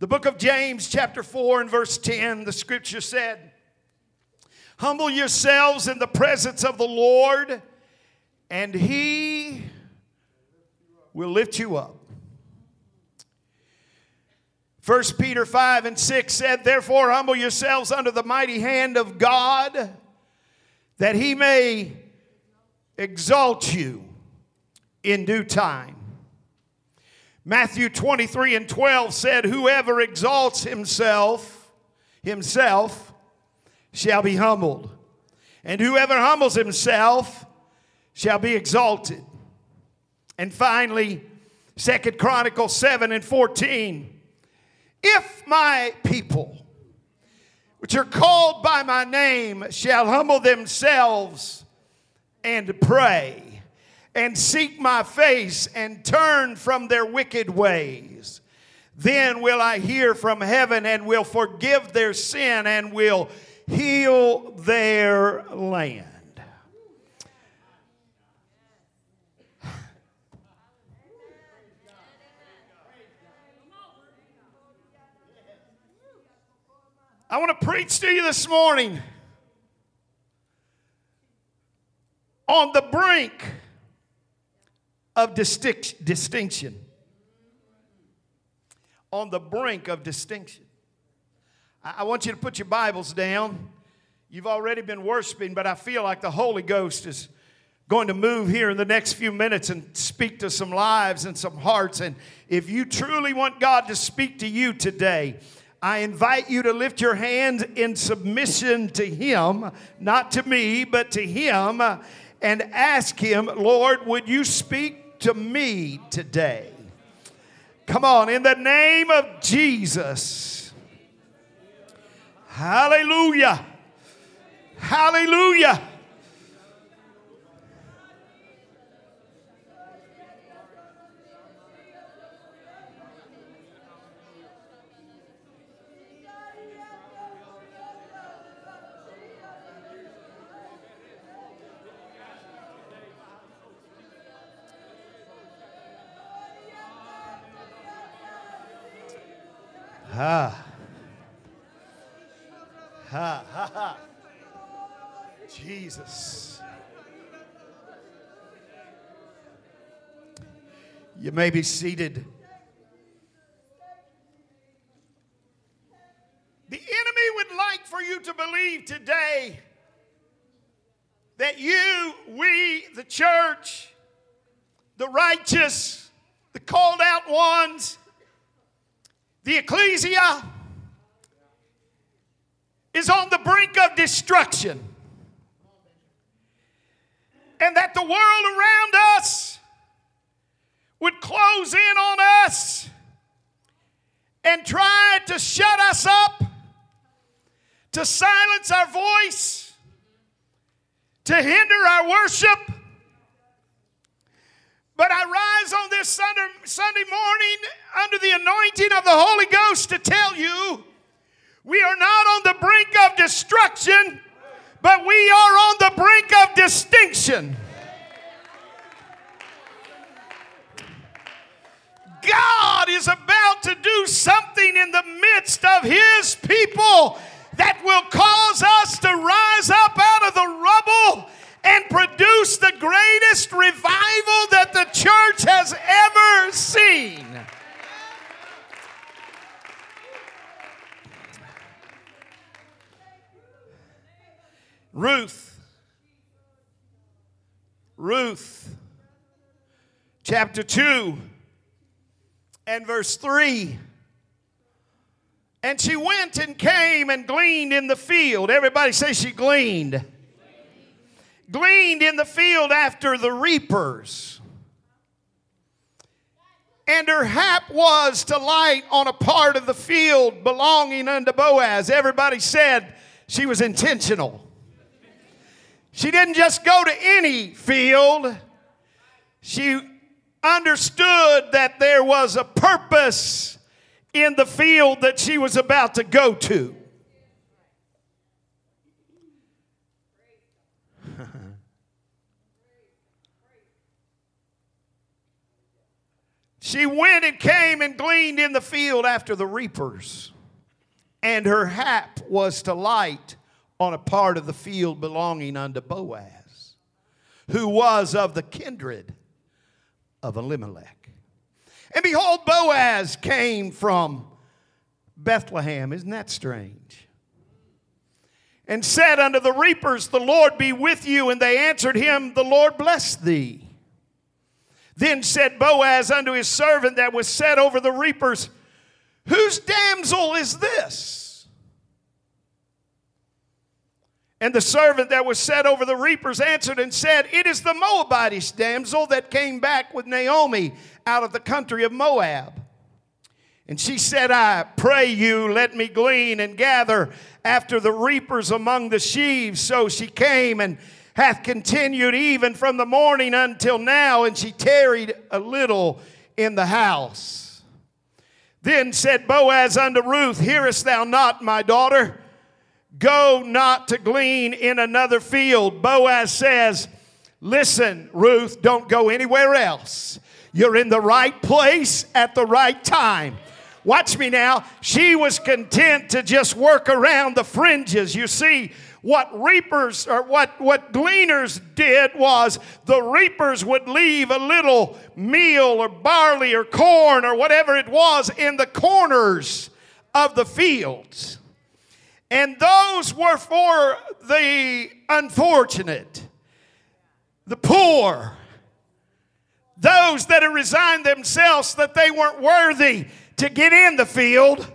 The book of James, chapter 4, and verse 10, the scripture said, Humble yourselves in the presence of the Lord, and he will lift you up. 1 Peter 5 and 6 said, Therefore, humble yourselves under the mighty hand of God, that he may exalt you in due time. Matthew 23 and 12 said, Whoever exalts himself, himself, shall be humbled. And whoever humbles himself shall be exalted. And finally, Second Chronicles 7 and 14. If my people, which are called by my name, shall humble themselves and pray and seek my face and turn from their wicked ways, then will I hear from heaven and will forgive their sin and will heal their land. I want to preach to you this morning on the brink of distinction. On the brink of distinction. I want you to put your Bibles down. You've already been worshiping, but I feel like the Holy Ghost is going to move here in the next few minutes and speak to some lives and some hearts. And if you truly want God to speak to you today, I invite you to lift your hands in submission to Him, not to me, but to Him, and ask Him, Lord, would you speak to me today? Come on, in the name of Jesus. Hallelujah. Hallelujah. Ha. Ha, ha, ha. Jesus. You may be seated. The enemy would like for you to believe today that you, we, the church, the righteous, the called out ones, the ecclesia is on the brink of destruction. And that the world around us would close in on us and try to shut us up, to silence our voice, to hinder our worship but I rise on this Sunday, morning under the anointing of the Holy Ghost to tell you we are not on the brink of destruction, but we are on the brink of distinction. God is about to do something in the midst of His people that will cause us to rise up out of the rubble and produce the greatest revival that the church has ever seen. Ruth, Ruth, chapter 2 and verse 3. And she went and came and gleaned in the field. Everybody say she gleaned gleaned in the field after the reapers. And her hap was to light on a part of the field belonging unto Boaz. Everybody said she was intentional. She didn't just go to any field, she understood that there was a purpose in the field that she was about to go to. She went and came and gleaned in the field after the reapers, and her hap was to light on a part of the field belonging unto Boaz, who was of the kindred of Elimelech. And behold, Boaz came from Bethlehem. Isn't that strange? And said unto the reapers, The Lord be with you. And they answered him, The Lord bless thee. Then said Boaz unto his servant that was set over the reapers, Whose damsel is this? And the servant that was set over the reapers answered and said, It is the Moabitish damsel that came back with Naomi out of the country of Moab. And she said, I pray you, let me glean and gather after the reapers among the sheaves. So she came and hath continued even from the morning until now, and she tarried a little in the house. Then said Boaz unto Ruth, Hearest thou not, my daughter? Go not to glean in another field. Boaz says, Listen, Ruth, don't go anywhere else. You're in the right place at the right time. Watch me now. She was content to just work around the fringes. You see, what reapers or what, what gleaners did was the reapers would leave a little meal or barley or corn or whatever it was in the corners of the fields. And those were for the unfortunate, the poor, those that had resigned themselves that they weren't worthy to get in the field.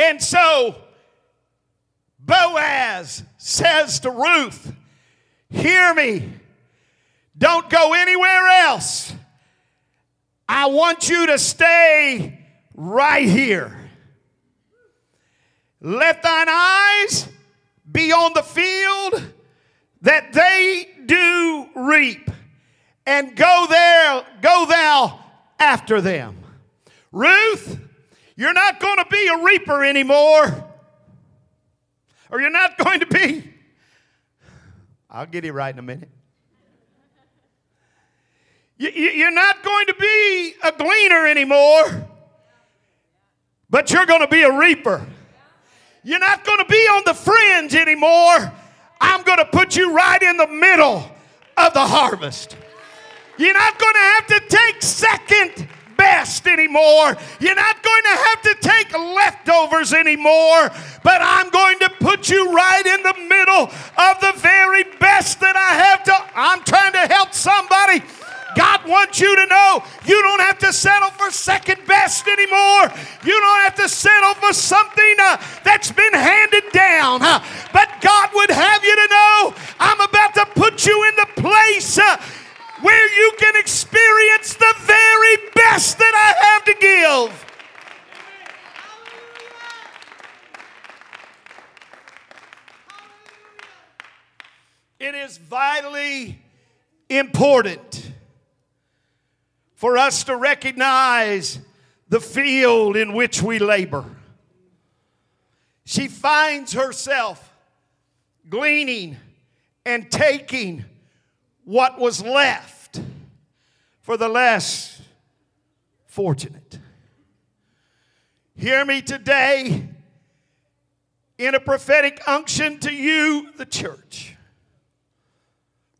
And so Boaz says to Ruth, Hear me. Don't go anywhere else. I want you to stay right here. Let thine eyes be on the field that they do reap, and go there, go thou after them. Ruth, you're not going to be a reaper anymore. Or you're not going to be. I'll get it right in a minute. You're not going to be a gleaner anymore, but you're going to be a reaper. You're not going to be on the fringe anymore. I'm going to put you right in the middle of the harvest. You're not going to have to take second best anymore. You're not going to have to take leftovers anymore, but I'm going to put you right in the middle of the very best that I have to. I'm trying to help somebody. God wants you to know you don't have to settle for second best anymore. You don't have to settle for something uh, that's been important for us to recognize the field in which we labor. She finds herself gleaning and taking what was left for the less fortunate. Hear me today in a prophetic unction to you, the church.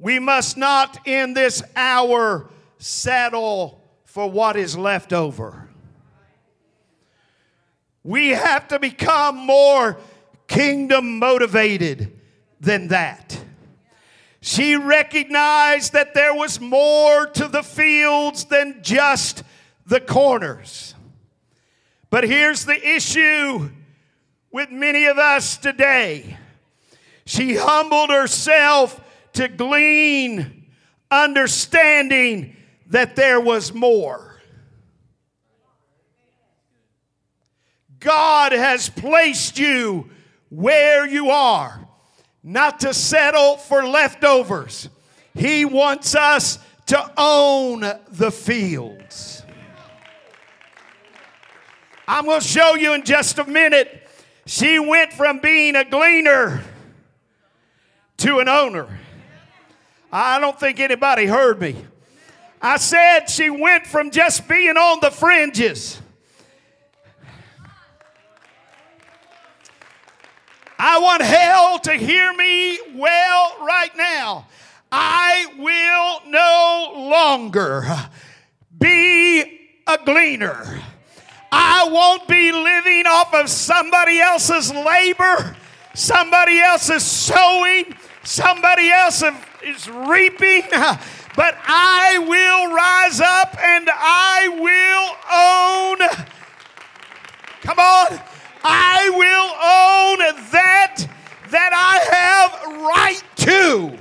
We must not in this hour settle for what is left over. We have to become more kingdom motivated than that. She recognized that there was more to the fields than just the corners. But here's the issue with many of us today. She humbled herself to glean, understanding that there was more. God has placed you where you are not to settle for leftovers. He wants us to own the fields. I'm going to show you in just a minute. She went from being a gleaner to an owner. I don't think anybody heard me. I said she went from just being on the fringes. I want hell to hear me well right now. I will no longer be a gleaner. I won't be living off of somebody else's labor, somebody else's sowing, somebody else is reaping, but I will rise up and I will own. Come on. I will own that that I have right to.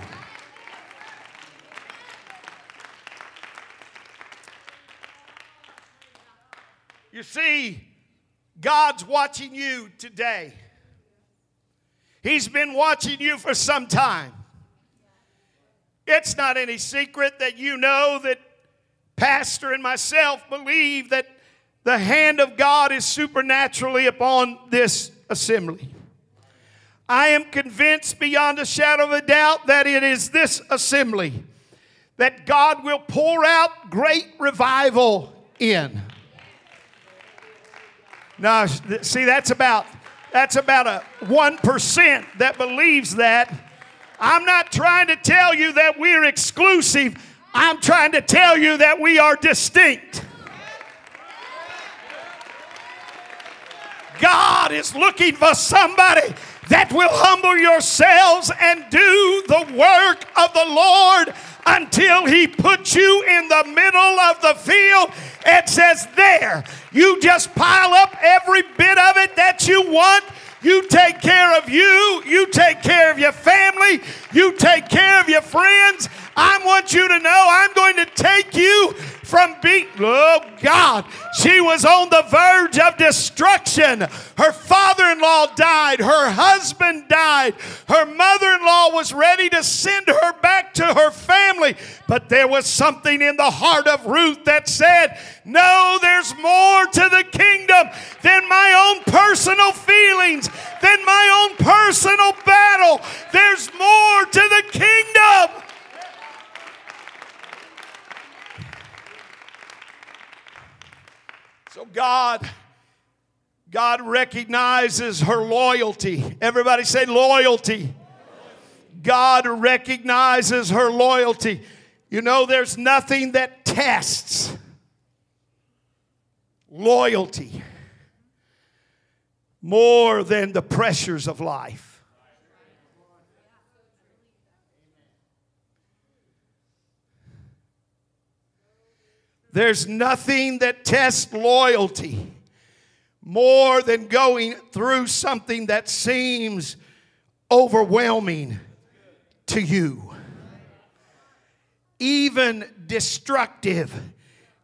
You see, God's watching you today. He's been watching you for some time. It's not any secret that you know that Pastor and myself believe that the hand of God is supernaturally upon this assembly. I am convinced beyond a shadow of a doubt that it is this assembly that God will pour out great revival in. Now, see, that's about that's about a 1% that believes that. I'm not trying to tell you that we're exclusive. I'm trying to tell you that we are distinct. God is looking for somebody that will humble yourselves and do the work of the Lord until He puts you in the middle of the field. and says, There, you just pile up every bit of it that you want. You take care of you. You take care of your family. You take care of your friends. I want you to know I'm going to take you from being, oh God, she was on the verge of destruction. Her father in law died, her husband died, her mother in law was ready to send her back to her family. But there was something in the heart of Ruth that said, No, there's more to the kingdom than my own personal feelings, than my own personal battle. There's more to the kingdom. So God, God recognizes her loyalty. Everybody say loyalty. God recognizes her loyalty. You know, there's nothing that tests loyalty more than the pressures of life. There's nothing that tests loyalty more than going through something that seems overwhelming to you, even destructive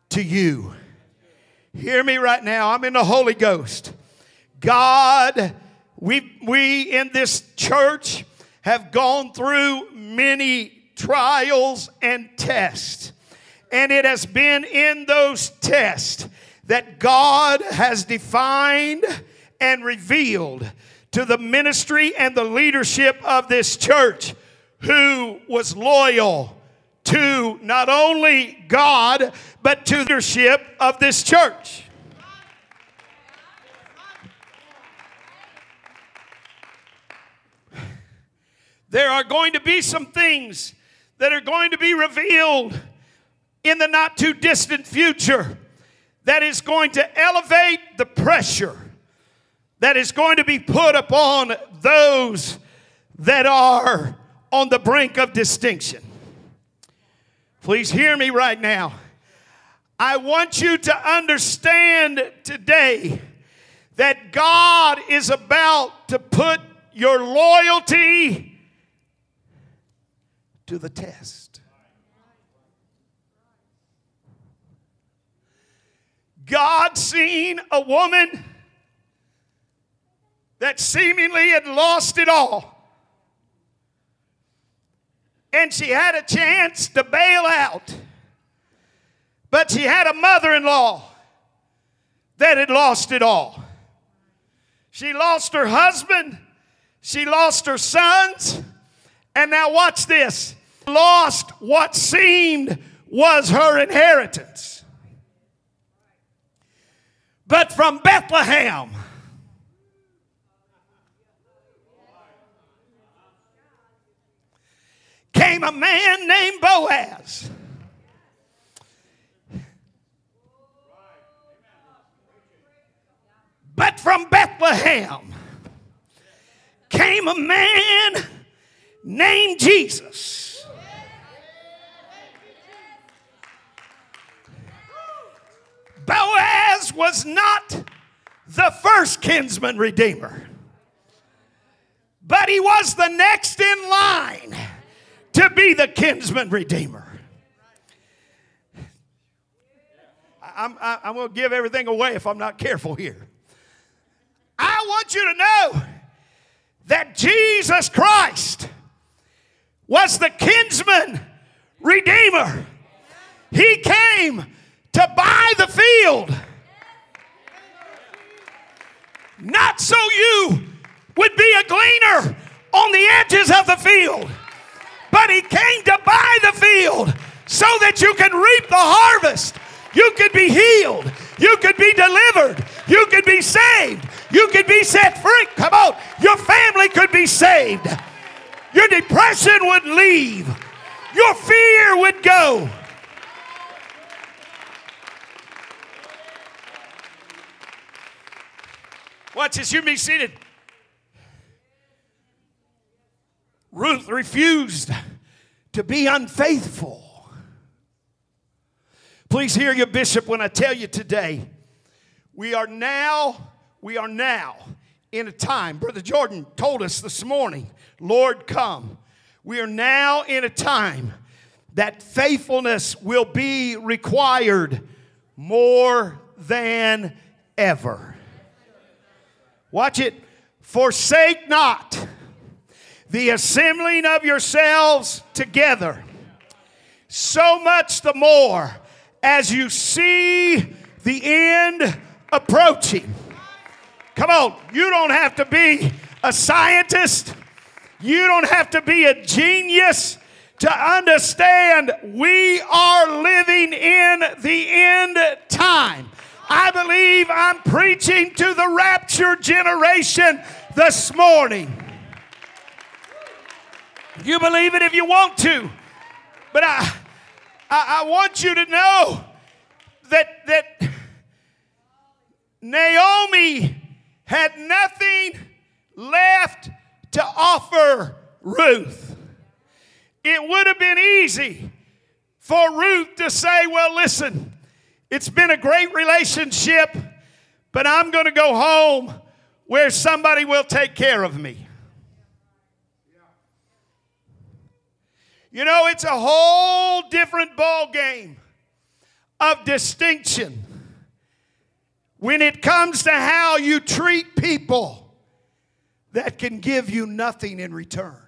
to you. Hear me right now. I'm in the Holy Ghost. God, we, we in this church have gone through many trials and tests. And it has been in those tests that God has defined and revealed to the ministry and the leadership of this church who was loyal to not only God, but to the leadership of this church. There are going to be some things that are going to be revealed in the not too distant future that is going to elevate the pressure that is going to be put upon those that are on the brink of distinction. Please hear me right now. I want you to understand today that God is about to put your loyalty to the test. God seen a woman that seemingly had lost it all. And she had a chance to bail out. But she had a mother in law that had lost it all. She lost her husband, she lost her sons, and now watch this. lost what seemed was her inheritance. But from Bethlehem, came a man named Boaz. But from Bethlehem came a man named Jesus. Boaz was not the first kinsman redeemer, but he was the next in line to be the kinsman redeemer. I'm, I'm going to give everything away if I'm not careful here. I want you to know that Jesus Christ was the kinsman redeemer. He came to buy the field, not so you would be a gleaner on the edges of the field, but He came to buy the field so that you can reap the harvest. You could be healed. You could be delivered. You could be saved. You could be set free. Come on. Your family could be saved. Your depression would leave. Your fear would go. Watch this. You be seated. Ruth refused to be unfaithful. Please hear your bishop when I tell you today. We are now, we are now in a time. Brother Jordan told us this morning, Lord, come. We are now in a time that faithfulness will be required more than ever. Watch it. Forsake not the assembling of yourselves together, so much the more as you see the end approaching. Come on, you don't have to be a scientist, you don't have to be a genius to understand we are living in the end time. I believe I'm preaching to the rapture generation this morning. You believe it if you want to, but I I, I want you to know that, that Naomi had nothing left to offer Ruth. It would have been easy for Ruth to say, Well, listen, it's been a great relationship, but I'm going to go home where somebody will take care of me. You know, it's a whole different ball game of distinction when it comes to how you treat people that can give you nothing in return.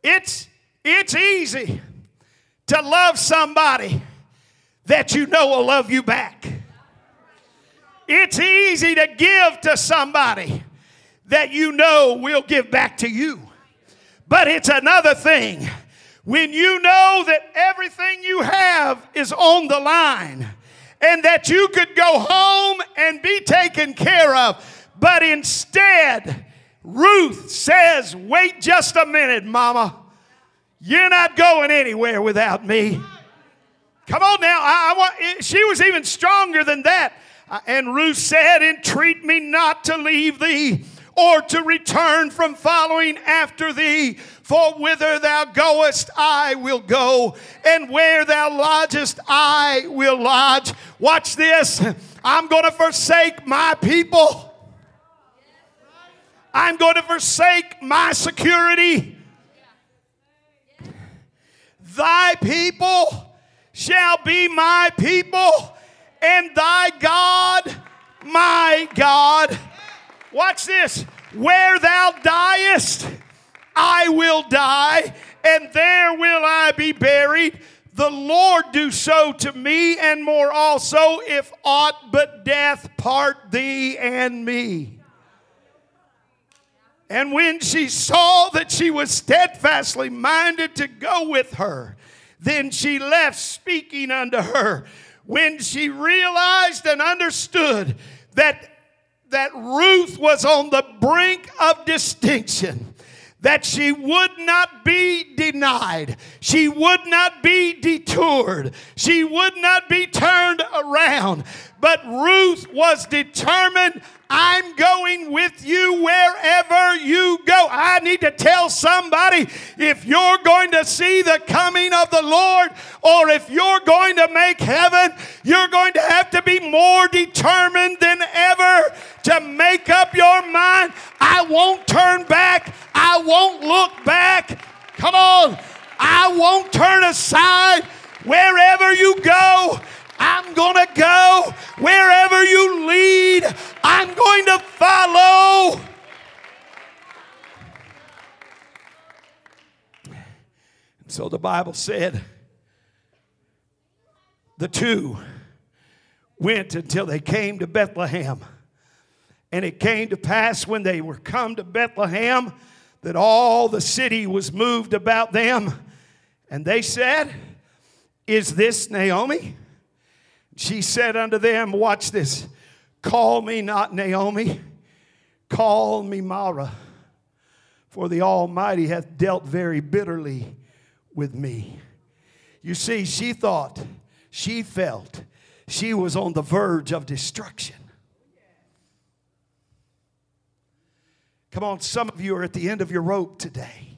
It's, it's easy to love somebody that you know will love you back. It's easy to give to somebody that you know will give back to you. But it's another thing when you know that everything you have is on the line and that you could go home and be taken care of. But instead, Ruth says, Wait just a minute, Mama. You're not going anywhere without me. Come on now. I, I want, she was even stronger than that. Uh, and Ruth said, Entreat me not to leave thee or to return from following after thee. For whither thou goest, I will go, and where thou lodgest, I will lodge. Watch this. I'm going to forsake my people. I'm going to forsake my security. Thy people shall be my people and thy God, my God. Watch this. Where thou diest, I will die, and there will I be buried. the Lord do so to me and more also, if aught but death part thee and me. And when she saw that she was steadfastly minded to go with her, then she left speaking unto her. When she realized and understood that, that Ruth was on the brink of distinction, that she would not be denied, she would not be detoured, she would not be turned around. But Ruth was determined I'm going with you wherever you go. I need to tell somebody if you're going to see the coming of the Lord or if you're going to make heaven, you're going to have to be more determined than ever to make up your mind. I won't turn back, I won't look back. Come on, I won't turn aside wherever you go. I'm going to go wherever you lead. I'm going to follow. So the Bible said the two went until they came to Bethlehem. And it came to pass when they were come to Bethlehem that all the city was moved about them. And they said, Is this Naomi? She said unto them, Watch this, call me not Naomi, call me Mara, for the Almighty hath dealt very bitterly with me. You see, she thought, she felt she was on the verge of destruction. Come on, some of you are at the end of your rope today.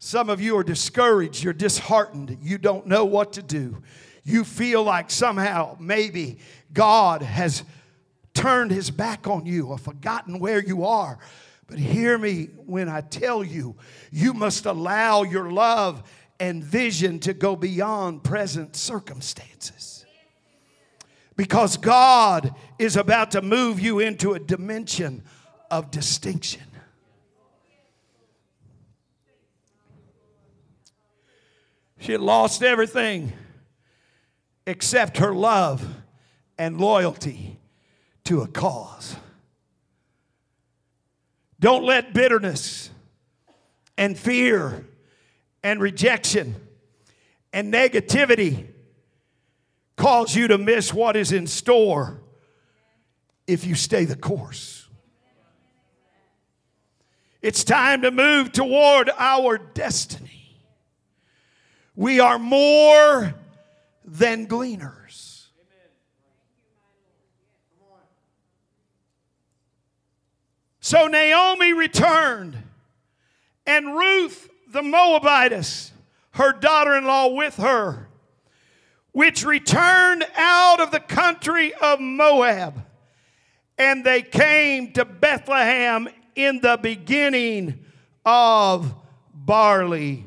Some of you are discouraged, you're disheartened, you don't know what to do you feel like somehow maybe God has turned his back on you or forgotten where you are. But hear me when I tell you, you must allow your love and vision to go beyond present circumstances. Because God is about to move you into a dimension of distinction. She had lost everything except her love and loyalty to a cause. Don't let bitterness and fear and rejection and negativity cause you to miss what is in store if you stay the course. It's time to move toward our destiny. We are more than gleaners. So Naomi returned, and Ruth the Moabitess, her daughter in law, with her, which returned out of the country of Moab. And they came to Bethlehem in the beginning of barley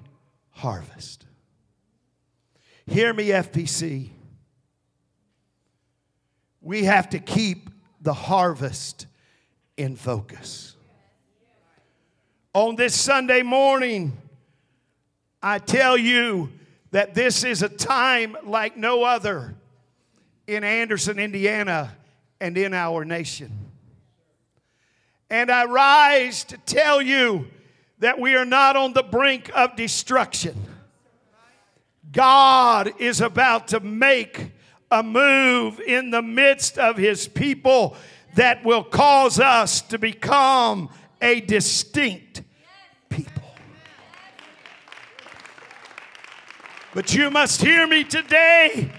harvest. Hear me, FPC. We have to keep the harvest in focus. On this Sunday morning, I tell you that this is a time like no other in Anderson, Indiana, and in our nation. And I rise to tell you that we are not on the brink of destruction. God is about to make a move in the midst of his people that will cause us to become a distinct people. But you must hear me today.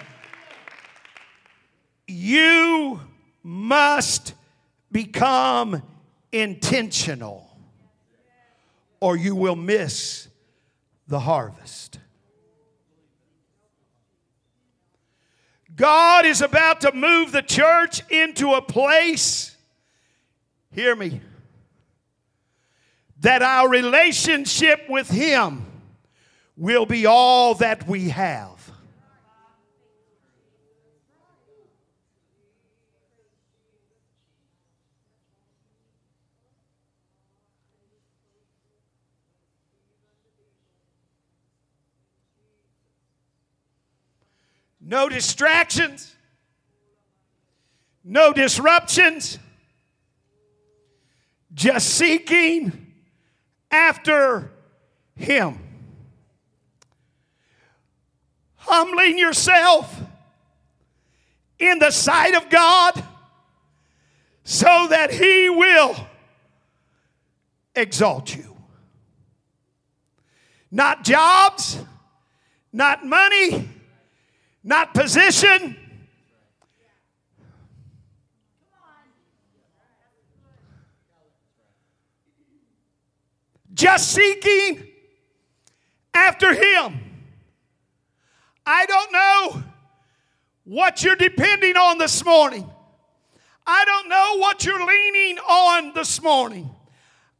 You must become intentional, or you will miss the harvest. God is about to move the church into a place, hear me, that our relationship with Him will be all that we have. No distractions, no disruptions, just seeking after Him. Humbling yourself in the sight of God so that He will exalt you. Not jobs, not money, not position. Just seeking after Him. I don't know what you're depending on this morning. I don't know what you're leaning on this morning.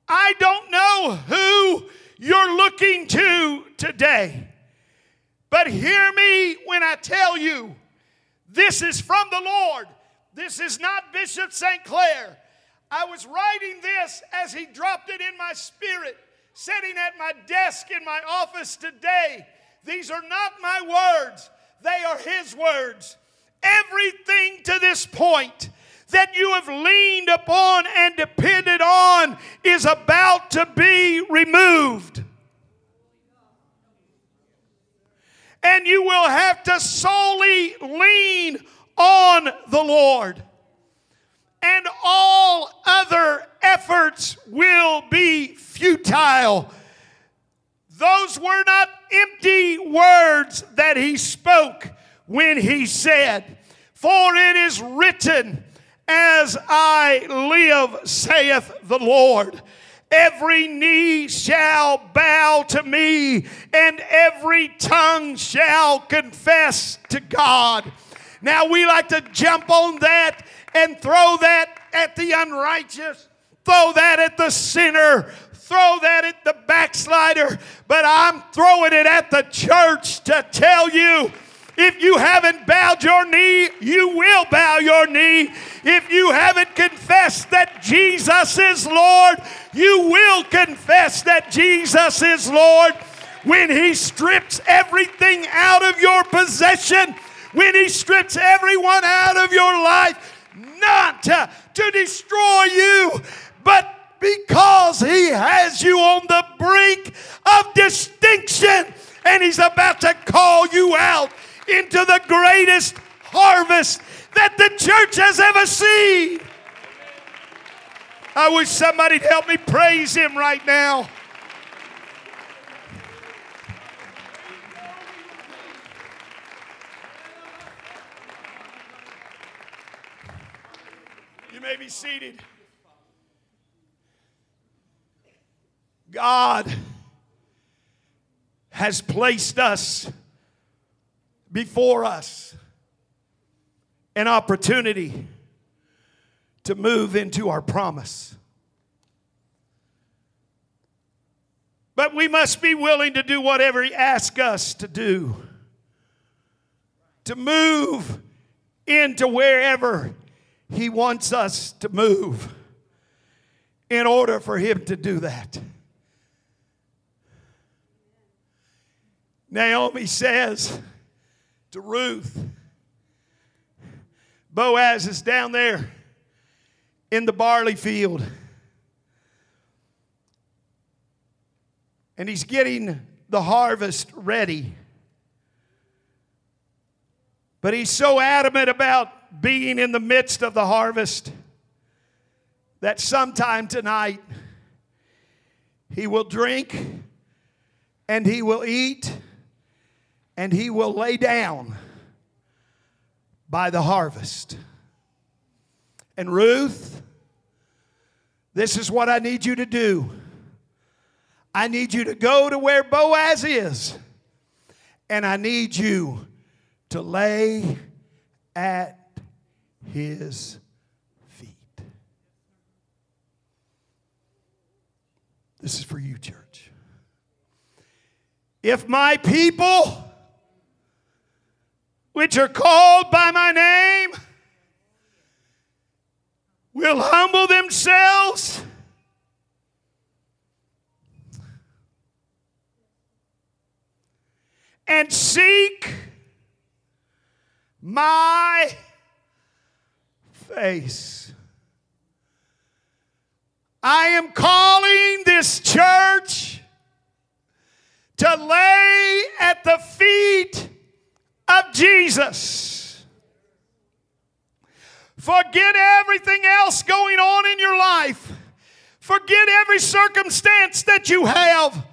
I don't know who you're looking to today. But hear me when I tell you this is from the Lord. This is not Bishop St. Clair. I was writing this as he dropped it in my spirit, sitting at my desk in my office today. These are not my words, they are his words. Everything to this point that you have leaned upon and depended on is about to be removed. And you will have to solely lean on the Lord. And all other efforts will be futile. Those were not empty words that he spoke when he said, For it is written, as I live, saith the Lord. Every knee shall bow to me, and every tongue shall confess to God. Now, we like to jump on that and throw that at the unrighteous, throw that at the sinner, throw that at the backslider, but I'm throwing it at the church to tell you if you haven't bowed your knee, you will bow your knee. If you haven't confessed that Jesus is Lord, you will confess that Jesus is Lord. When He strips everything out of your possession, when He strips everyone out of your life, not to, to destroy you, but because He has you on the brink of distinction and He's about to call you out into the greatest harvest that the church has ever seen. I wish somebody'd help me praise him right now. You may be seated. God has placed us before us an opportunity to move into our promise. But we must be willing to do whatever He asks us to do, to move into wherever He wants us to move in order for Him to do that. Naomi says, to Ruth. Boaz is down there in the barley field. And he's getting the harvest ready. But he's so adamant about being in the midst of the harvest that sometime tonight he will drink and he will eat and he will lay down by the harvest. And Ruth, this is what I need you to do. I need you to go to where Boaz is, and I need you to lay at his feet. This is for you, church. If my people, which are called by my name will humble themselves and seek my face. I am calling this church to lay at the feet of Jesus. Forget everything else going on in your life. Forget every circumstance that you have.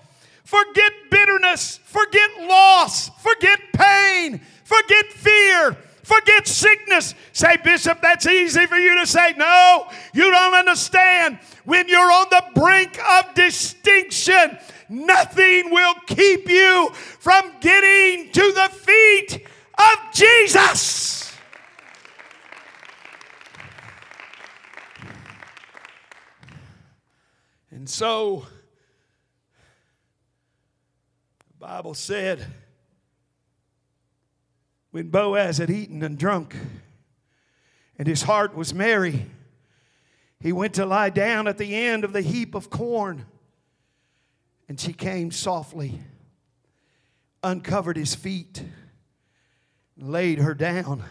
Forget bitterness. Forget loss. Forget pain. Forget fear. Forget sickness. Say, Bishop, that's easy for you to say. No, you don't understand. When you're on the brink of distinction, nothing will keep you from getting to the feet of Jesus. And so, the Bible said, when Boaz had eaten and drunk, and his heart was merry, he went to lie down at the end of the heap of corn. And she came softly, uncovered his feet, and laid her down.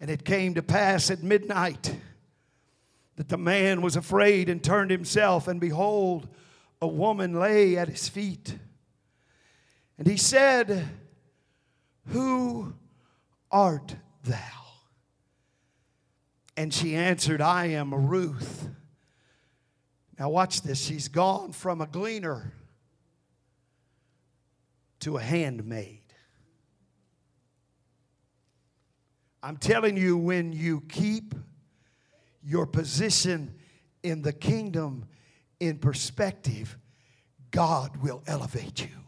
And it came to pass at midnight that the man was afraid and turned himself, and behold, a woman lay at his feet. And he said, Who art thou? And she answered, I am Ruth. Now, watch this. She's gone from a gleaner to a handmaid. I'm telling you, when you keep your position in the kingdom in perspective, God will elevate you.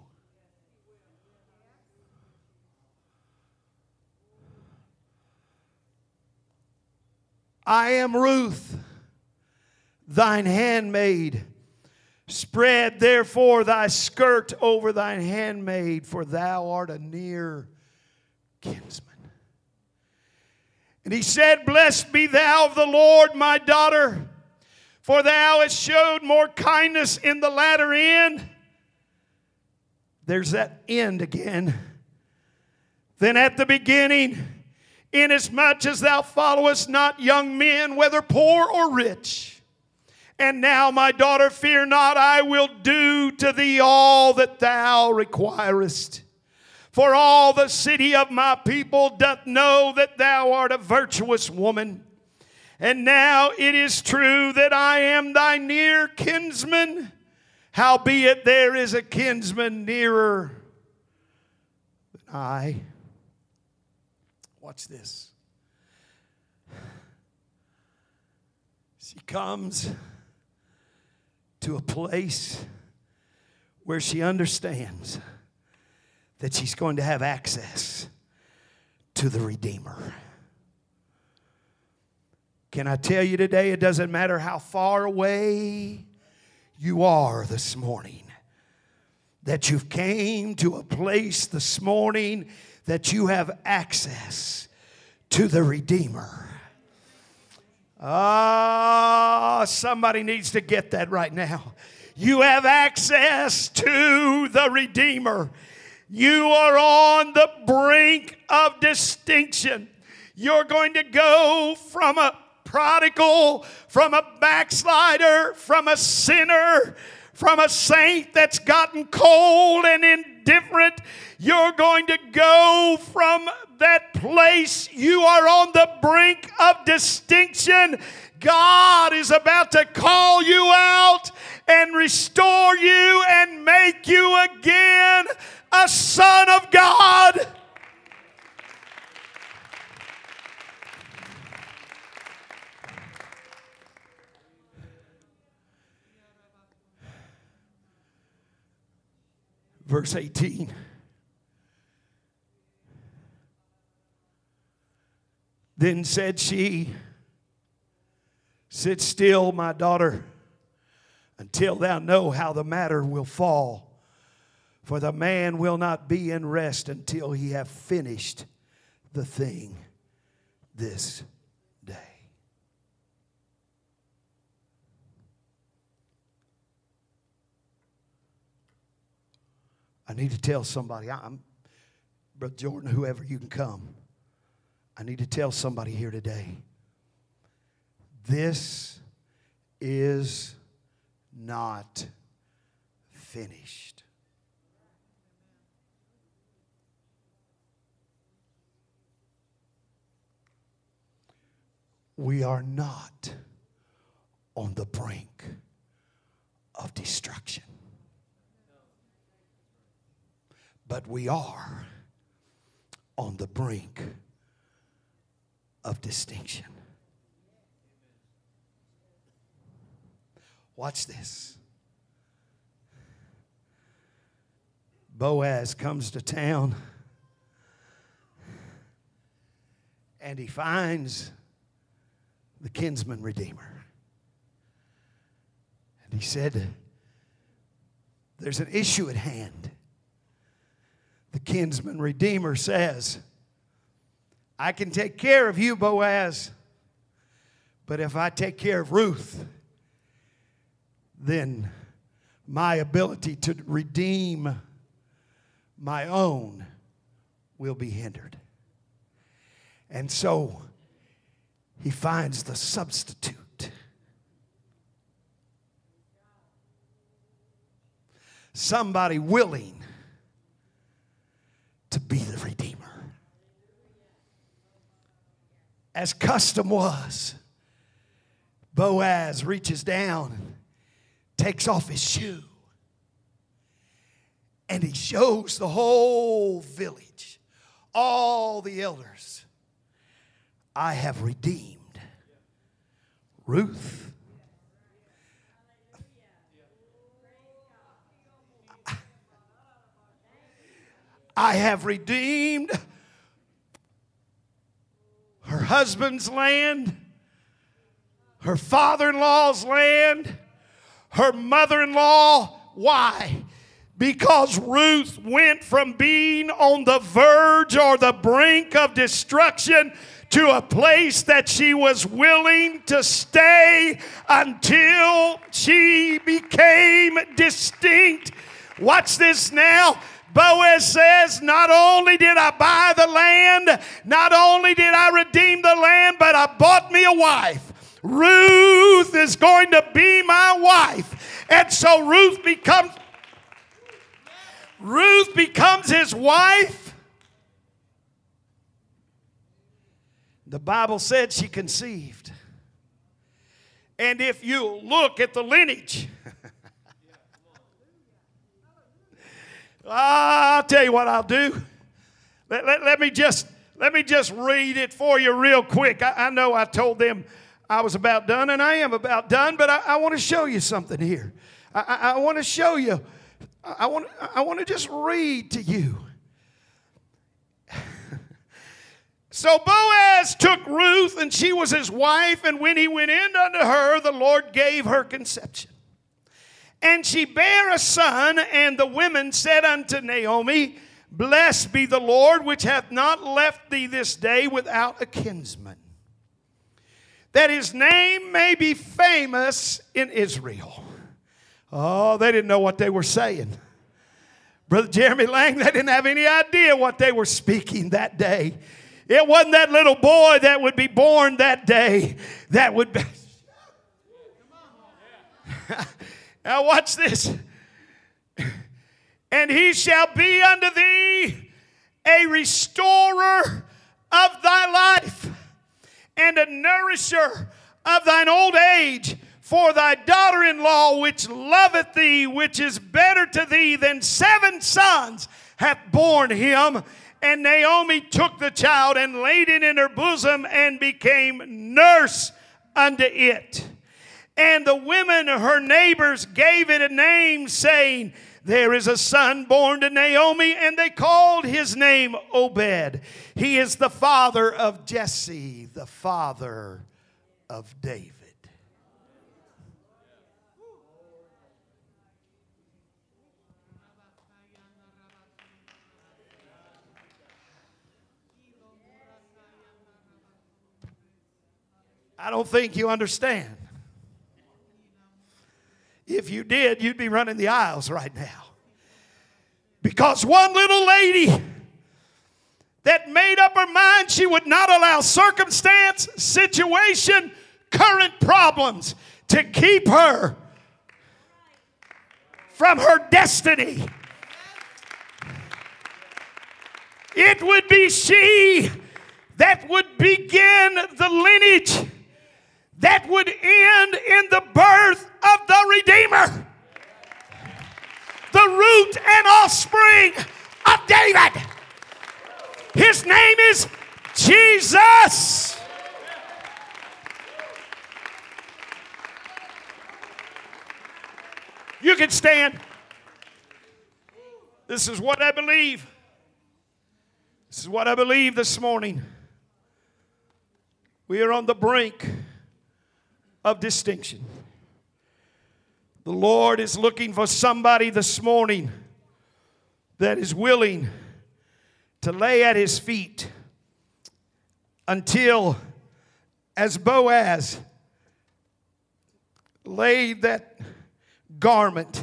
I am Ruth, thine handmaid. Spread therefore thy skirt over thine handmaid, for thou art a near kinsman. And he said, Blessed be thou of the Lord, my daughter, for thou hast showed more kindness in the latter end. There's that end again. Than at the beginning inasmuch as thou followest not young men, whether poor or rich. And now, my daughter, fear not, I will do to thee all that thou requirest. For all the city of my people doth know that thou art a virtuous woman. And now it is true that I am thy near kinsman, howbeit there is a kinsman nearer than I. Watch this. She comes to a place where she understands that she's going to have access to the Redeemer. Can I tell you today, it doesn't matter how far away you are this morning, that you've came to a place this morning that you have access to the Redeemer. Ah, oh, somebody needs to get that right now. You have access to the Redeemer. You are on the brink of distinction. You're going to go from a prodigal, from a backslider, from a sinner, from a saint that's gotten cold and indifferent. You're going to go from that place. You are on the brink of distinction. God is about to call you out and restore you and make you again a son of God. Verse 18. Then said she, Sit still, my daughter, until thou know how the matter will fall. For the man will not be in rest until he have finished the thing this I need to tell somebody I'm Brother Jordan, whoever you can come. I need to tell somebody here today this is not finished. We are not on the brink of destruction. But we are on the brink of distinction. Watch this. Boaz comes to town and he finds the kinsman redeemer. And he said, There's an issue at hand. The kinsman redeemer says, I can take care of you, Boaz, but if I take care of Ruth, then my ability to redeem my own will be hindered. And so he finds the substitute. Somebody willing to be the Redeemer. As custom was, Boaz reaches down and takes off his shoe and he shows the whole village, all the elders, I have redeemed Ruth. I have redeemed her husband's land, her father in law's land, her mother in law. Why? because Ruth went from being on the verge or the brink of destruction to a place that she was willing to stay until she became distinct. Watch this now. Boaz says, Not only did I buy the land, not only did I redeem the land, but I bought me a wife. Ruth is going to be my wife. And so Ruth becomes Ruth becomes his wife. The Bible said she conceived. And if you look at the lineage, I'll tell you what I'll do. Let, let, let, me just let me just read it for you real quick. I, I know I told them I was about done, and I am about done, but I, I want to show you something here. I, I want to show you I want, I want to just read to you. so Boaz took Ruth, and she was his wife, and when he went in unto her, the Lord gave her conception. And she bare a son, and the women said unto Naomi, Blessed be the Lord, which hath not left thee this day without a kinsman, that his name may be famous in Israel. Oh, they didn't know what they were saying. Brother Jeremy Lang, they didn't have any idea what they were speaking that day. It wasn't that little boy that would be born that day that would be. now, watch this. And he shall be unto thee a restorer of thy life and a nourisher of thine old age for thy daughter in law, which loveth thee, which is better to thee than seven sons, hath borne him. And Naomi took the child and laid it in her bosom and became nurse unto it. And the women, her neighbors, gave it a name, saying, There is a son born to Naomi, and they called his name Obed. He is the father of Jesse, the father of David. I don't think you understand. If you did, you'd be running the aisles right now. Because one little lady that made up her mind she would not allow circumstance, situation, current problems to keep her from her destiny. It would be she that would begin the lineage that would end in the birth of the Redeemer, the root and offspring of David. His name is Jesus. You can stand. This is what I believe. This is what I believe this morning. We are on the brink of distinction. The Lord is looking for somebody this morning that is willing to lay at his feet until, as Boaz laid that garment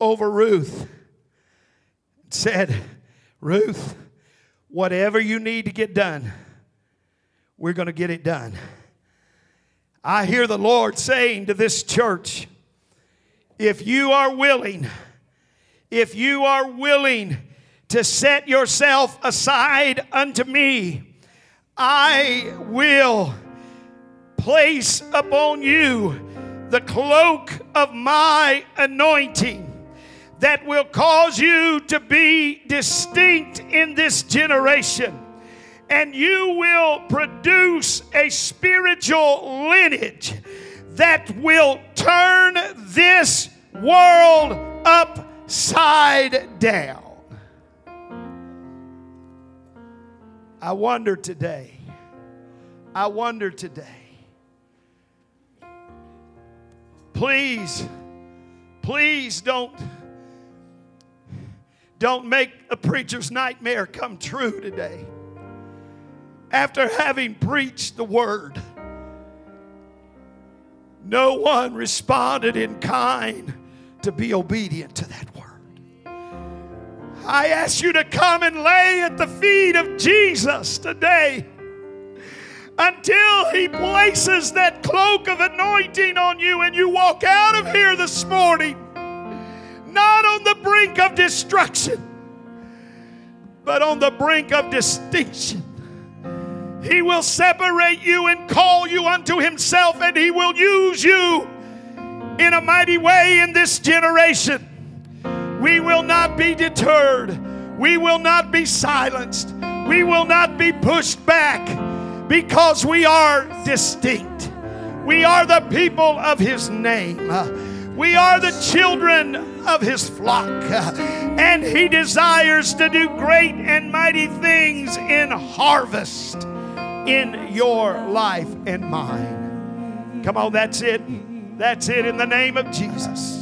over Ruth, said, Ruth, whatever you need to get done, we're going to get it done. I hear the Lord saying to this church, if you are willing, if you are willing to set yourself aside unto me, I will place upon you the cloak of my anointing that will cause you to be distinct in this generation. And you will produce a spiritual lineage that will turn this world upside down. I wonder today, I wonder today. Please, please don't don't make a preacher's nightmare come true today. After having preached the word, no one responded in kind to be obedient to that word. I ask you to come and lay at the feet of Jesus today until He places that cloak of anointing on you and you walk out of here this morning, not on the brink of destruction, but on the brink of distinction. He will separate you and call you unto Himself, and He will use you in a mighty way in this generation. We will not be deterred. We will not be silenced. We will not be pushed back because we are distinct. We are the people of His name. We are the children of His flock. And He desires to do great and mighty things in harvest in your life and mine. Come on, that's it. That's it in the name of Jesus.